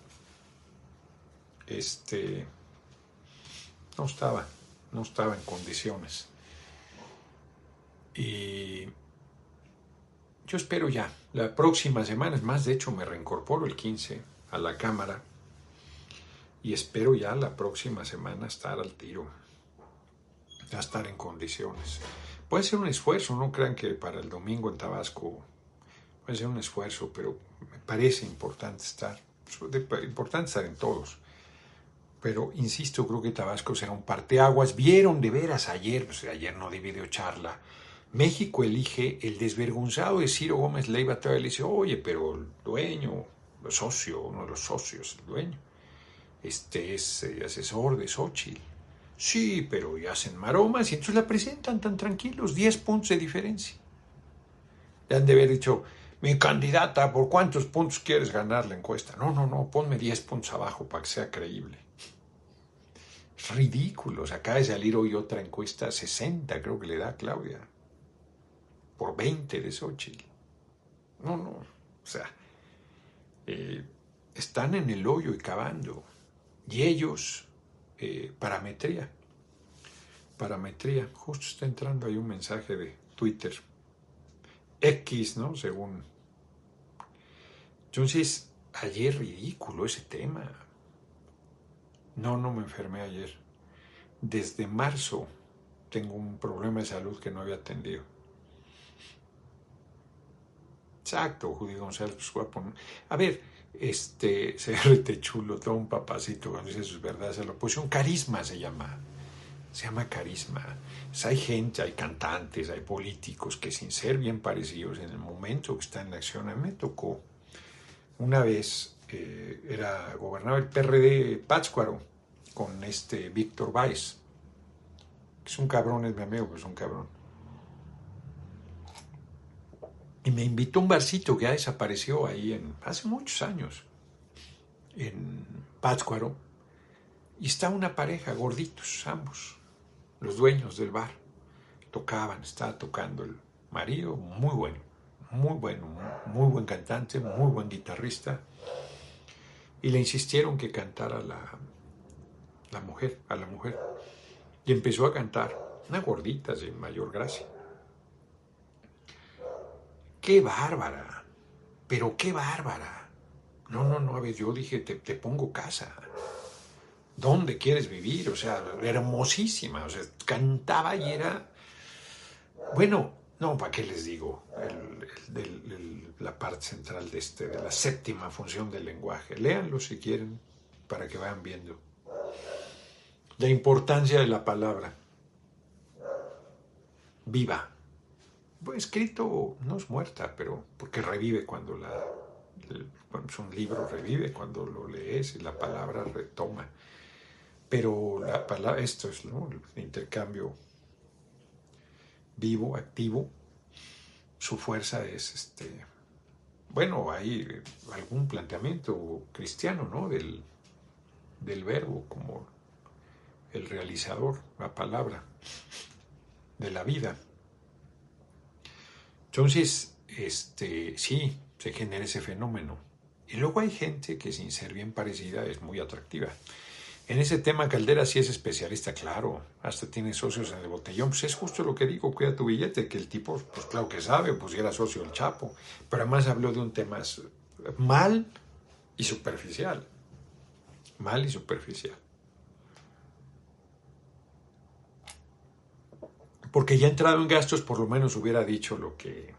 Este, no estaba, no estaba en condiciones. Y yo espero ya, la próxima semana, es más, de hecho me reincorporo el 15 a la Cámara y espero ya la próxima semana estar al tiro, ya estar en condiciones. Puede ser un esfuerzo, no crean que para el domingo en Tabasco puede ser un esfuerzo, pero me parece importante estar, importante estar en todos. Pero insisto, creo que Tabasco será un parteaguas. Vieron de veras ayer, pues ayer no di charla México elige el desvergonzado de Ciro Gómez Leiva, todavía le dice, oye, pero el dueño, el socio, uno de los socios, el dueño, este es eh, asesor de Xochitl. Sí, pero ya hacen maromas y entonces la presentan tan tranquilos, 10 puntos de diferencia. Le han de haber dicho, mi candidata, ¿por cuántos puntos quieres ganar la encuesta? No, no, no, ponme 10 puntos abajo para que sea creíble. Es ridículo. Acaba de salir hoy otra encuesta, 60 creo que le da Claudia por 20 de Xochitl. No, no, O sea, eh, están en el hoyo y cavando. Y ellos, eh, parametría. Parametría. Justo está entrando ahí un mensaje de Twitter. X, ¿no? Según. Entonces, ayer ridículo ese tema. No, no me enfermé ayer. Desde marzo tengo un problema de salud que no había atendido. Exacto, Judy González, pues guapo. A ver, este, rete chulo, todo un papacito, cuando dice es verdad, se lo puse. Un carisma se llama. Se llama carisma. hay gente, hay cantantes, hay políticos que sin ser bien parecidos en el momento que está en la acción, a mí me tocó una vez, era gobernaba el PRD Pátzcuaro con este Víctor Valls, es un cabrón, es mi amigo, es un cabrón. Y me invitó a un barcito que ya desapareció ahí en, hace muchos años, en Pátzcuaro. Y está una pareja, gorditos ambos, los dueños del bar. Tocaban, estaba tocando el marido, muy bueno, muy bueno, muy buen cantante, muy buen guitarrista. Y le insistieron que cantara la, la mujer, a la mujer. Y empezó a cantar, una gordita sin mayor gracia. ¡Qué bárbara! Pero qué bárbara. No, no, no, a ver, yo dije, te, pongo casa. ¿Dónde quieres vivir? O sea, hermosísima. O sea, cantaba y era... Bueno, no, ¿para qué les digo? la parte central de, este, de la séptima función del lenguaje. Léanlo si quieren, para que vayan viendo. La importancia de la palabra. Viva escrito no es muerta, pero porque revive cuando la, es un libro revive cuando lo lees y la palabra retoma. Pero la palabra, esto es el intercambio vivo, activo. Su fuerza es este. Bueno, hay algún planteamiento cristiano, ¿no? Del, del verbo como el realizador, la palabra, de la vida. Entonces, este, sí, se genera ese fenómeno. Y luego hay gente que sin ser bien parecida es muy atractiva. En ese tema Caldera sí es especialista, claro, hasta tiene socios en el botellón. Pues es justo lo que digo, cuida tu billete, que el tipo, pues claro que sabe, pues era socio del Chapo. Pero además habló de un tema mal y superficial. Mal y superficial. porque ya entrado en gastos por lo menos hubiera dicho lo que,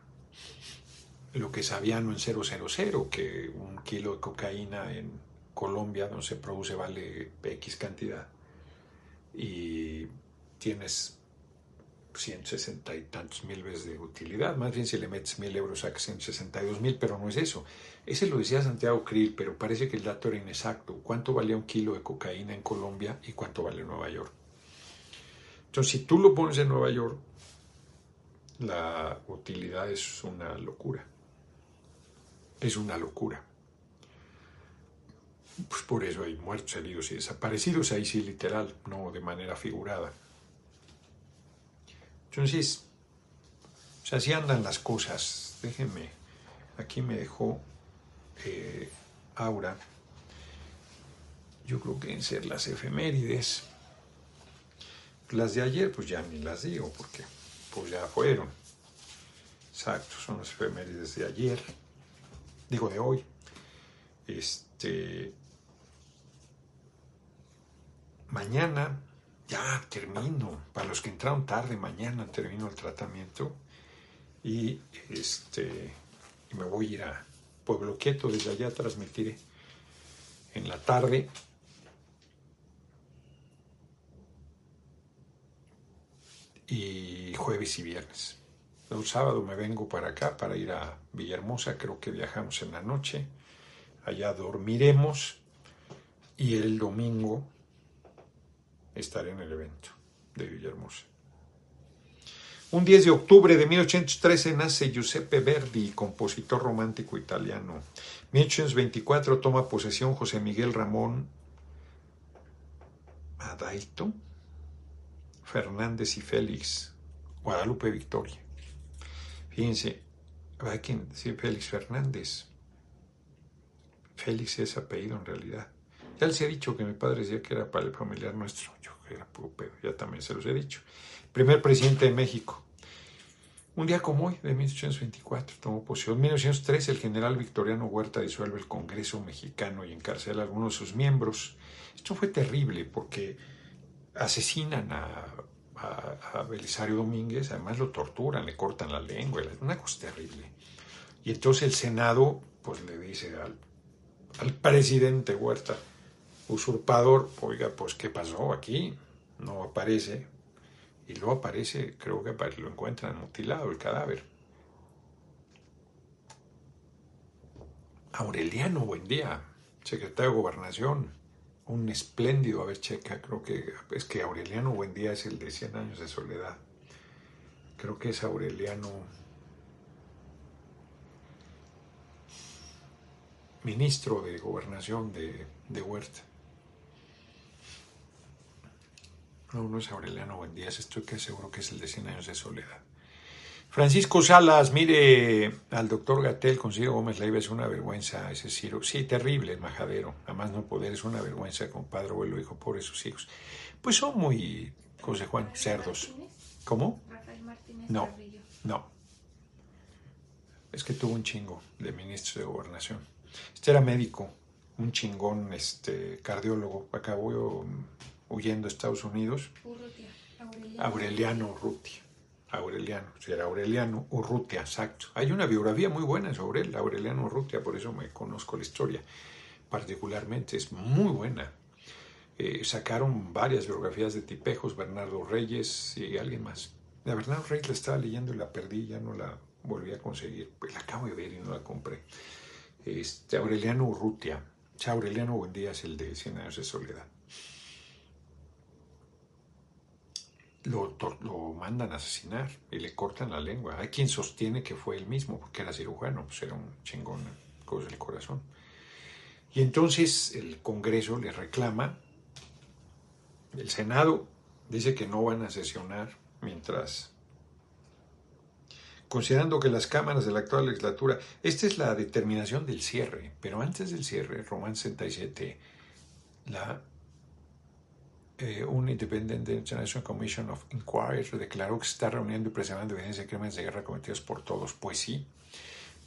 lo que sabían en 000, que un kilo de cocaína en Colombia donde se produce vale X cantidad y tienes 160 y tantos mil veces de utilidad. Más bien si le metes mil euros sacas 162 mil, pero no es eso. Ese lo decía Santiago Krill, pero parece que el dato era inexacto. ¿Cuánto valía un kilo de cocaína en Colombia y cuánto vale en Nueva York? Entonces, si tú lo pones en Nueva York, la utilidad es una locura. Es una locura. Pues por eso hay muertos, heridos y desaparecidos, ahí sí literal, no de manera figurada. Entonces, o sea, así andan las cosas. Déjenme, aquí me dejó eh, Aura. Yo creo que en ser las efemérides. Las de ayer, pues ya ni las digo, porque pues ya fueron. Exacto, son las efemérides de ayer, digo de hoy. Este. Mañana ya termino. Para los que entraron tarde, mañana termino el tratamiento. Y este. Me voy a ir a Pueblo Quieto, desde allá transmitiré en la tarde y jueves y viernes. El sábado me vengo para acá para ir a Villahermosa, creo que viajamos en la noche, allá dormiremos y el domingo estaré en el evento de Villahermosa. Un 10 de octubre de 1813 nace Giuseppe Verdi, compositor romántico italiano. 1824 toma posesión José Miguel Ramón Adaito, Fernández y Félix, Guadalupe Victoria. Fíjense, hay quien decir Félix Fernández, Félix es apellido en realidad. Ya les he dicho que mi padre decía que era para el familiar nuestro. Yo era puro pedo, ya también se los he dicho. Primer presidente de México. Un día como hoy, de 1824, tomó posesión. En 1903, el general Victoriano Huerta disuelve el Congreso mexicano y encarcela a algunos de sus miembros. Esto fue terrible porque asesinan a, a, Belisario Domínguez, además lo torturan, le cortan la lengua, una cosa terrible. Y entonces el Senado pues le dice al, al presidente Huerta, usurpador, oiga, pues ¿qué pasó aquí? No aparece, y luego aparece, creo que lo encuentran mutilado el cadáver. Aureliano buen día, secretario de Gobernación, un espléndido, a ver, checa, creo que es que Aureliano Buendía es el de 100 años de soledad. Creo que es Aureliano, ministro de Gobernación de, de Huerta. No, no es Aureliano Buendías, estoy que seguro que es el de 100 años de soledad. Francisco Salas, mire, al doctor Gatel consigo Gómez Leiva es una vergüenza ese Ciro. Sí, terrible majadero. Además no poder, es una vergüenza con padre, abuelo, hijo, por sus hijos. Pues son muy, José Juan, cerdos. ¿Cómo? Rafael Martínez no, no. Es que tuvo un chingo de ministro de gobernación. Este era médico, un chingón este, cardiólogo. Acabó huyendo a Estados Unidos. Urrutia, Aureliano. Aureliano Urrutia. Aureliano, si era Aureliano Urrutia, exacto. Hay una biografía muy buena sobre él, Aureliano Urrutia, por eso me conozco la historia particularmente, es muy buena. Eh, sacaron varias biografías de tipejos, Bernardo Reyes y alguien más. La Bernardo Reyes la estaba leyendo y la perdí, ya no la volví a conseguir, pues la acabo de ver y no la compré. Este, Aureliano Urrutia, o Aureliano Buendía es el de Cien años de soledad. Lo, mandan a asesinar y le cortan la lengua. Hay quien sostiene que fue él mismo, porque era cirujano, pues era un chingón, cosa del corazón. Y entonces el Congreso le reclama, el Senado dice que no van a sesionar mientras, considerando que las cámaras de la actual legislatura, esta es la determinación del cierre, pero antes del cierre, Román 67, la eh, un Independent International Commission of Inquiry declaró que se está reuniendo y preservando evidencia de crímenes de guerra cometidos por todos. Pues sí,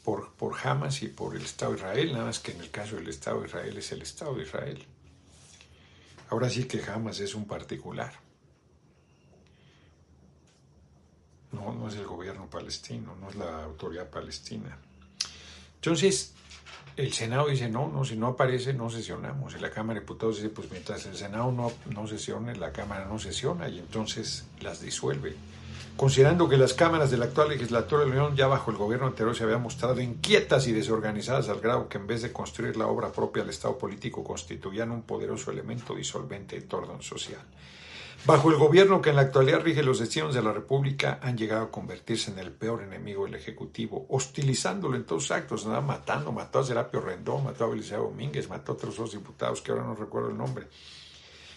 por, por Hamas y por el Estado de Israel, nada más que en el caso del Estado de Israel es el Estado de Israel. Ahora sí que Hamas es un particular. No, no es el gobierno palestino, no es la autoridad palestina. Entonces, el Senado dice, no, no, si no aparece, no sesionamos. Y la Cámara de Diputados dice, pues mientras el Senado no, no sesione, la Cámara no sesiona y entonces las disuelve. Considerando que las cámaras de la actual legislatura de la Unión, ya bajo el gobierno anterior, se habían mostrado inquietas y desorganizadas al grado que en vez de construir la obra propia del Estado político constituían un poderoso elemento disolvente de orden social. Bajo el gobierno que en la actualidad rige los destinos de la República, han llegado a convertirse en el peor enemigo del Ejecutivo, hostilizándolo en todos actos, nada matando, mató a Serapio Rendón, mató a Belisario Domínguez, mató a otros dos diputados que ahora no recuerdo el nombre,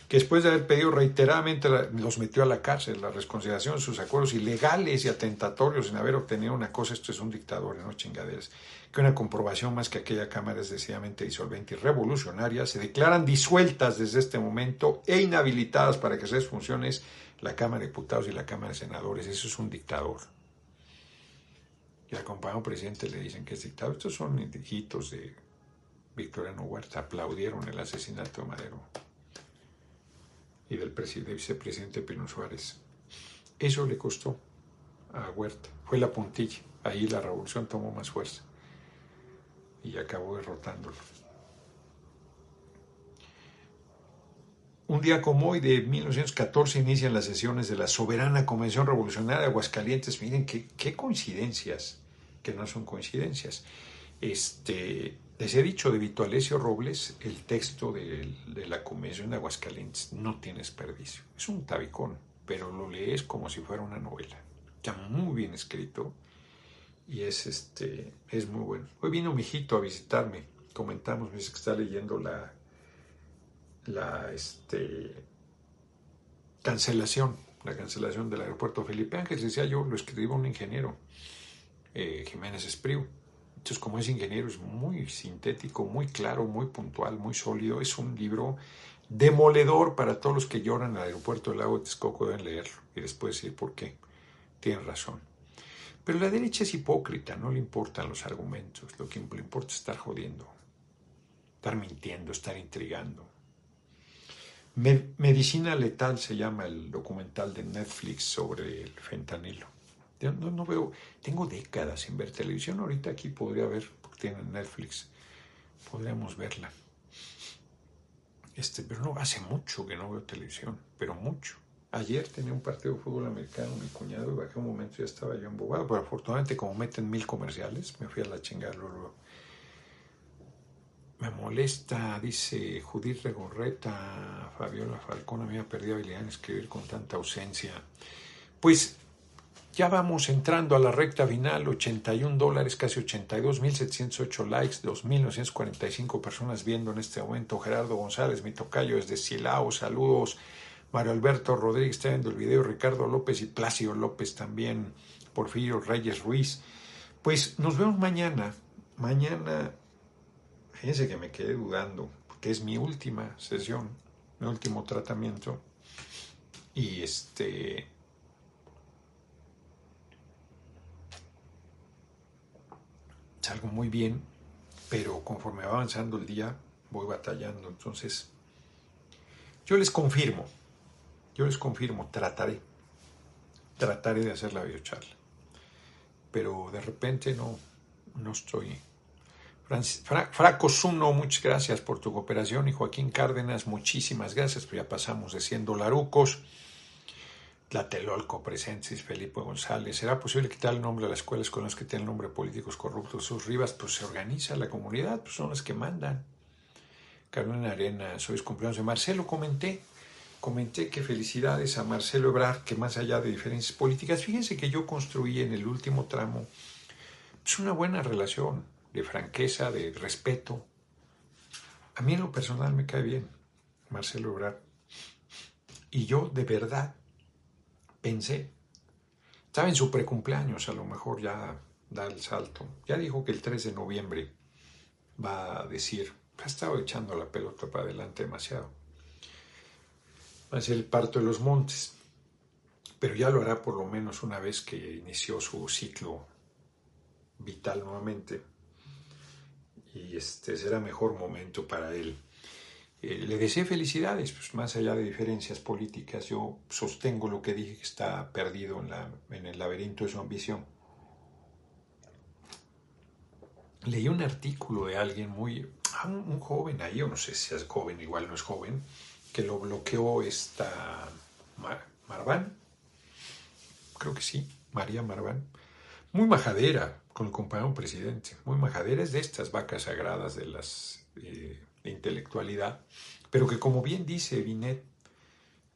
que después de haber pedido reiteradamente los metió a la cárcel, la reconsideración de sus acuerdos ilegales y atentatorios sin haber obtenido una cosa, esto es un dictador, no chingaderas que una comprobación más que aquella Cámara es decididamente disolvente y revolucionaria, se declaran disueltas desde este momento e inhabilitadas para que sus funciones la Cámara de Diputados y la Cámara de Senadores. Eso es un dictador. Y al compañero presidente le dicen que es dictador. Estos son hijitos de Victoriano Huerta. Aplaudieron el asesinato de Madero y del vicepresidente Pino Suárez. Eso le costó a Huerta. Fue la puntilla. Ahí la revolución tomó más fuerza y acabó derrotándolo. Un día como hoy de 1914 inician las sesiones de la Soberana Convención Revolucionaria de Aguascalientes. Miren qué, coincidencias, que no son coincidencias. Este, les he dicho de Vito Alessio Robles, el texto de, de, la Convención de Aguascalientes no tiene desperdicio. Es un tabicón, pero lo lees como si fuera una novela. Está muy bien escrito y es, este, es muy bueno. Hoy vino mi hijito a visitarme, comentamos, me dice que está leyendo la, la este, cancelación, la cancelación del aeropuerto Felipe Ángeles. Decía yo, lo escribió un ingeniero, eh, Jiménez Espriu, Entonces, como es ingeniero, es muy sintético, muy claro, muy puntual, muy sólido. Es un libro demoledor para todos los que lloran al aeropuerto del lago de Texcoco, deben leerlo y después decir por qué. Tienen razón. Pero la derecha es hipócrita, no le importan los argumentos, lo que le importa es estar jodiendo, estar mintiendo, estar intrigando. Medicina letal se llama el documental de Netflix sobre el fentanilo. Yo no, veo, tengo décadas sin ver televisión, ahorita aquí podría ver, porque tienen Netflix, podríamos verla. Este, pero no, hace mucho que no veo televisión, pero mucho. Ayer tenía un partido de fútbol americano, mi cuñado, y bajé un momento ya estaba yo embobado, pero afortunadamente como meten mil comerciales, me fui a la chingada. Me molesta, dice Judith Regorreta, Fabiola Falcón, había perdido habilidad en escribir con tanta ausencia. Pues ya vamos entrando a la recta final, 81 dólares, casi 82, 1.708 likes, 2.945 personas viendo en este momento. Gerardo González, mi tocayo desde Silao, saludos. Mario Alberto Rodríguez está viendo el video, Ricardo López y Plácido López también, Porfirio Reyes Ruiz. Pues nos vemos mañana. Mañana, fíjense que me quedé dudando, porque es mi última sesión, mi último tratamiento. Y este salgo muy bien, pero conforme va avanzando el día voy batallando. Entonces, yo les confirmo, yo les confirmo, trataré, trataré de hacer la biocharla. Pero de repente no, no estoy. Fraco Zuno, muchas gracias por tu cooperación. Y Joaquín Cárdenas, muchísimas gracias. Pues ya pasamos de 100 dolarucos. Tlatelolco Presensis, Felipe González. ¿Será posible quitar el nombre de las escuelas con las que tienen nombre políticos corruptos? Sus rivas, pues se organiza la comunidad, pues son las que mandan. Carolina Arena, sois cumpleaños de Marcelo. Comenté, comenté que felicidades a Marcelo Ebrard, que más allá de diferencias políticas, fíjense que yo construí en el último tramo pues una buena relación de franqueza, de respeto. A mí en lo personal me cae bien Marcelo Ebrard. Y yo de verdad pensé. Estaba en su precumpleaños, a lo mejor ya da el salto. Ya dijo que el 3 de noviembre va a decir, ha estado echando la pelota para adelante demasiado. Ser el parto de los montes, pero ya lo hará por lo menos una vez que inició su ciclo vital nuevamente. Y este será mejor momento para él eh, le deseo felicidades, pues más allá de diferencias políticas, yo sostengo lo que dije que está perdido en, la, en el laberinto de su ambición. Leí un artículo de alguien muy, ah, un, joven ahí, o no sé si es joven, igual no es joven, que lo bloqueó esta Marván, creo que sí, María Marván, muy majadera con el compañero presidente, muy majadera, es de estas vacas sagradas de las... Eh, intelectualidad, pero que como bien dice Binet,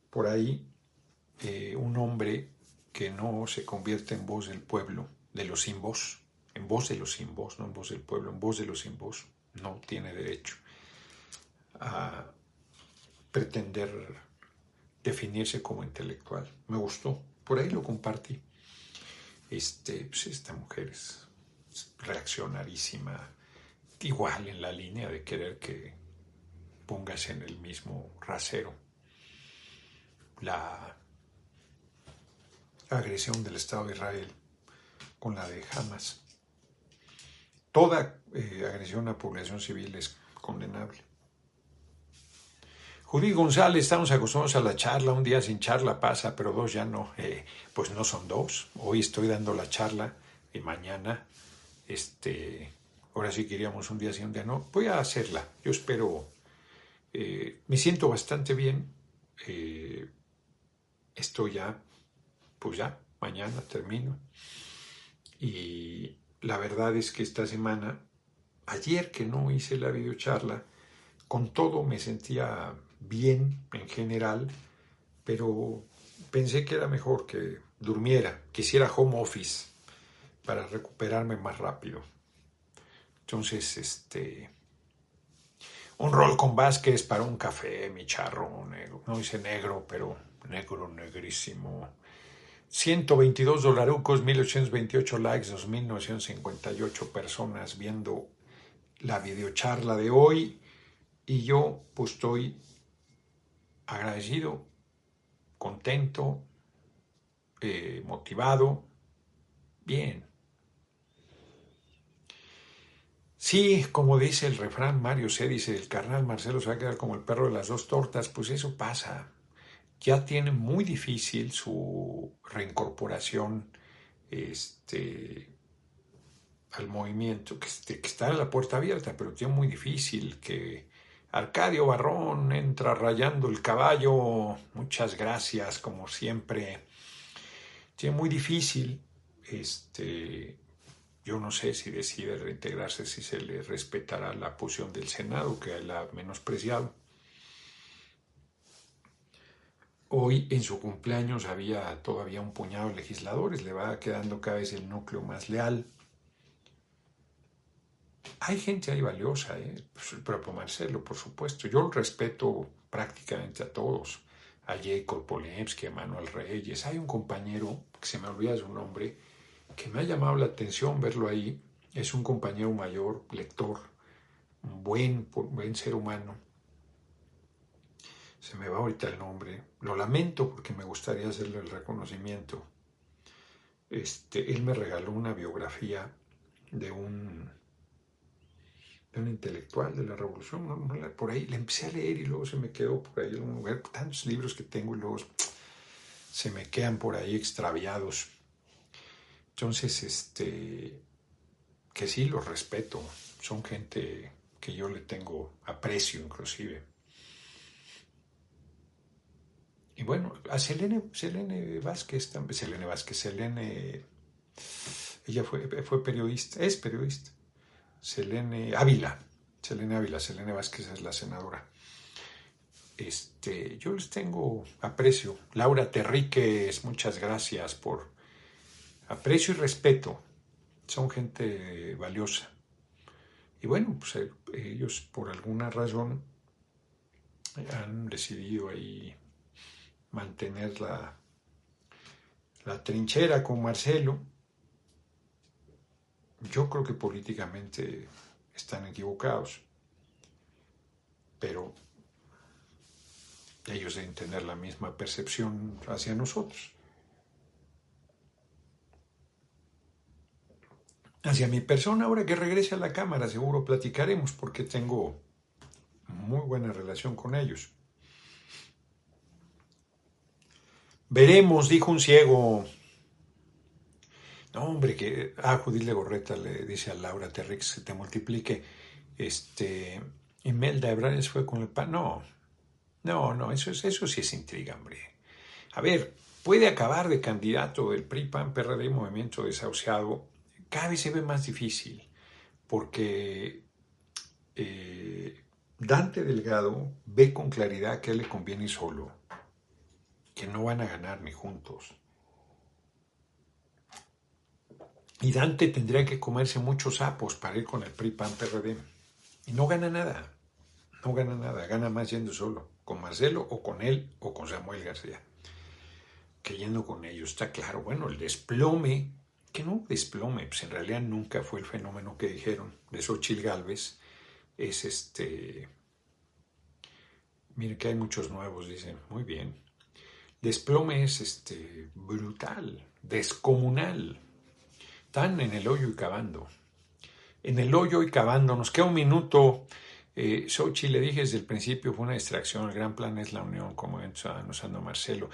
por ahí eh, un hombre que no se convierte en voz del pueblo, de los sin voz, en voz de los sin voz, no en voz del pueblo, en voz de los sin voz, no tiene derecho a pretender definirse como intelectual. Me gustó, por ahí lo compartí. Este, pues esta mujer es reaccionarísima, igual en la línea de querer que pongas en el mismo rasero la agresión del Estado de Israel con la de Hamas. Toda eh, agresión a población civil es condenable. Judí González, estamos acostumbrados a la charla, un día sin charla pasa, pero dos ya no. Eh, pues no son dos. Hoy estoy dando la charla y mañana este, ahora sí queríamos un día sí, un día no, voy a hacerla. Yo espero, eh, me siento bastante bien. Eh, estoy ya, pues ya, mañana termino. Y la verdad es que esta semana, ayer que no hice la videocharla, con todo me sentía bien en general, pero pensé que era mejor que durmiera, que hiciera home office para recuperarme más rápido. Entonces, este, un rol con Vázquez para un café, mi charro negro, no dice negro, pero negro, negrísimo. 122 dolarucos, 1828 likes, 2958 personas viendo la videocharla de hoy y yo pues estoy agradecido, contento, eh, motivado, bien. Sí, como dice el refrán Mario se dice, el carnal Marcelo se va a quedar como el perro de las dos tortas, pues eso pasa. Ya tiene muy difícil su reincorporación este, al movimiento, que, este, que está en la puerta abierta, pero tiene muy difícil que Arcadio Barrón entra rayando el caballo. Muchas gracias, como siempre. Tiene muy difícil este, yo no sé si decide reintegrarse, si se le respetará la posición del Senado, que la ha menospreciado. Hoy en su cumpleaños había todavía un puñado de legisladores, le va quedando cada vez el núcleo más leal. Hay gente ahí valiosa, ¿eh? Pues el propio Marcelo, por supuesto. Yo respeto prácticamente a todos. A Jacob Polemski, a Manuel Reyes. Hay un compañero, que se me olvida su nombre, que me ha llamado la atención verlo ahí. Es un compañero mayor, lector, un buen, buen ser humano. Se me va ahorita el nombre. Lo lamento porque me gustaría hacerle el reconocimiento. Este, él me regaló una biografía de un, de intelectual de la revolución. Por ahí le empecé a leer y luego se me quedó por ahí en un lugar. Tantos libros que tengo y luego se me quedan por ahí extraviados. Entonces, este, que sí los respeto, son gente que yo le tengo aprecio inclusive. Y bueno, a Selene, Selene Vázquez también, Selene Vázquez, Selene, ella fue, fue periodista, es periodista. Selene Ávila, Selene Ávila, Selene Vázquez es la senadora. Este, yo les tengo aprecio. Laura Terríquez, muchas gracias por aprecio y respeto. Son gente valiosa. Y bueno, pues eh, ellos por alguna razón han decidido ahí mantener la, la trinchera con Marcelo. Yo creo que políticamente están equivocados, pero ellos deben tener la misma percepción hacia nosotros. hacia mi persona. Ahora que regrese a la cámara, seguro platicaremos porque tengo muy buena relación con ellos. Veremos, dijo un ciego. No, hombre, que. Ah, Judith Legorreta le dice a Laura Terrix que te multiplique. Este. Imelda Ebrales fue con el pan. No, no, no, eso, es, eso sí es intriga, hombre. A ver, puede acabar de candidato el PRI, PAN, PRD, Movimiento Desahuciado cada vez se ve más difícil porque eh, Dante Delgado ve con claridad que a él le conviene solo, que no van a ganar ni juntos. Y Dante tendría que comerse muchos sapos para ir con el PRI PAN PRD. Y no gana nada. No gana nada. Gana más yendo solo. Con Marcelo o con él o con Samuel García. Que yendo con ellos. Está claro. Bueno, el desplome que no desplome, pues en realidad nunca fue el fenómeno que dijeron de Xochitl Galvez, es este, miren que hay muchos nuevos, dicen, muy bien, desplome es este, brutal, descomunal, están en el hoyo y cavando, en el hoyo y cavando, nos queda un minuto, eh, le dije desde el principio, fue una distracción, el gran plan es la unión, como nos ando Marcelo.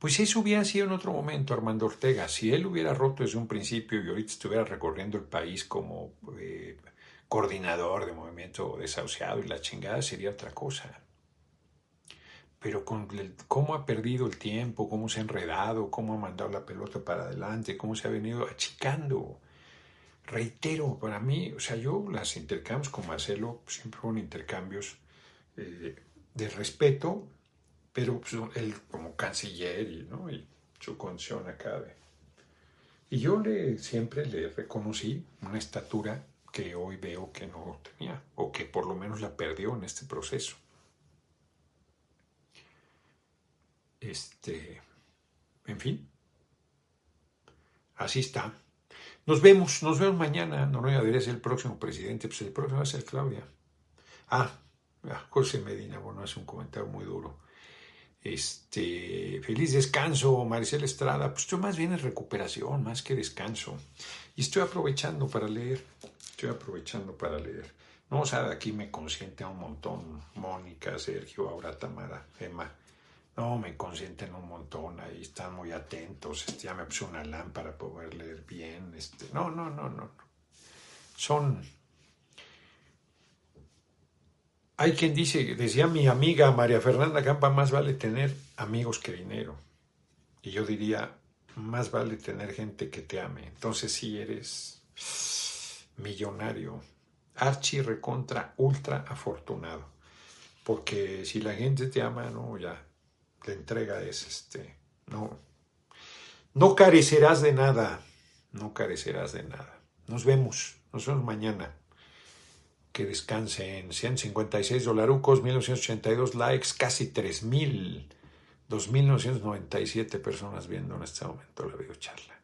Pues eso hubiera sido en otro momento Armando Ortega. Si él hubiera roto desde un principio y ahorita estuviera recorriendo el país como eh, coordinador de movimiento desahuciado y la chingada sería otra cosa. Pero con cómo ha perdido el tiempo, cómo se ha enredado, cómo ha mandado la pelota para adelante, cómo se ha venido achicando. Reitero, para mí, o sea, yo las intercambios con Marcelo siempre fueron intercambios eh, de respeto, pero pues, él como canciller y, ¿no? su condición acá Y yo le, siempre le reconocí una estatura que hoy veo que no tenía, o que por lo menos la perdió en este proceso. Este, en fin, así está. Nos vemos, nos vemos mañana. No, no, debería ser el próximo presidente, pues el próximo va a ser Claudia. Ah, José Medina, bueno, hace un comentario muy duro. Este, feliz descanso, Maricel Estrada. Pues esto más bien es recuperación, más que descanso. Y estoy aprovechando para leer. Estoy aprovechando para leer. No, o sea, de aquí me consiente un montón. Mónica, Sergio, ahora Tamara, Emma. No, me consienten un montón, ahí están muy atentos, este, ya me puse una lámpara para poder leer bien, este, no, no, no, no. Son... Hay quien dice, decía mi amiga María Fernanda Campa, más vale tener amigos que dinero. Y yo diría, más vale tener gente que te ame. Entonces si eres millonario, archi recontra ultra afortunado. Porque si la gente te ama, no, ya, la entrega es este, no, no carecerás de nada, no carecerás de nada. Nos vemos, nos vemos mañana. Que descansen, 156 dolarucos, 1982 likes, casi 3000, 2997 personas viendo en este momento la videocharla.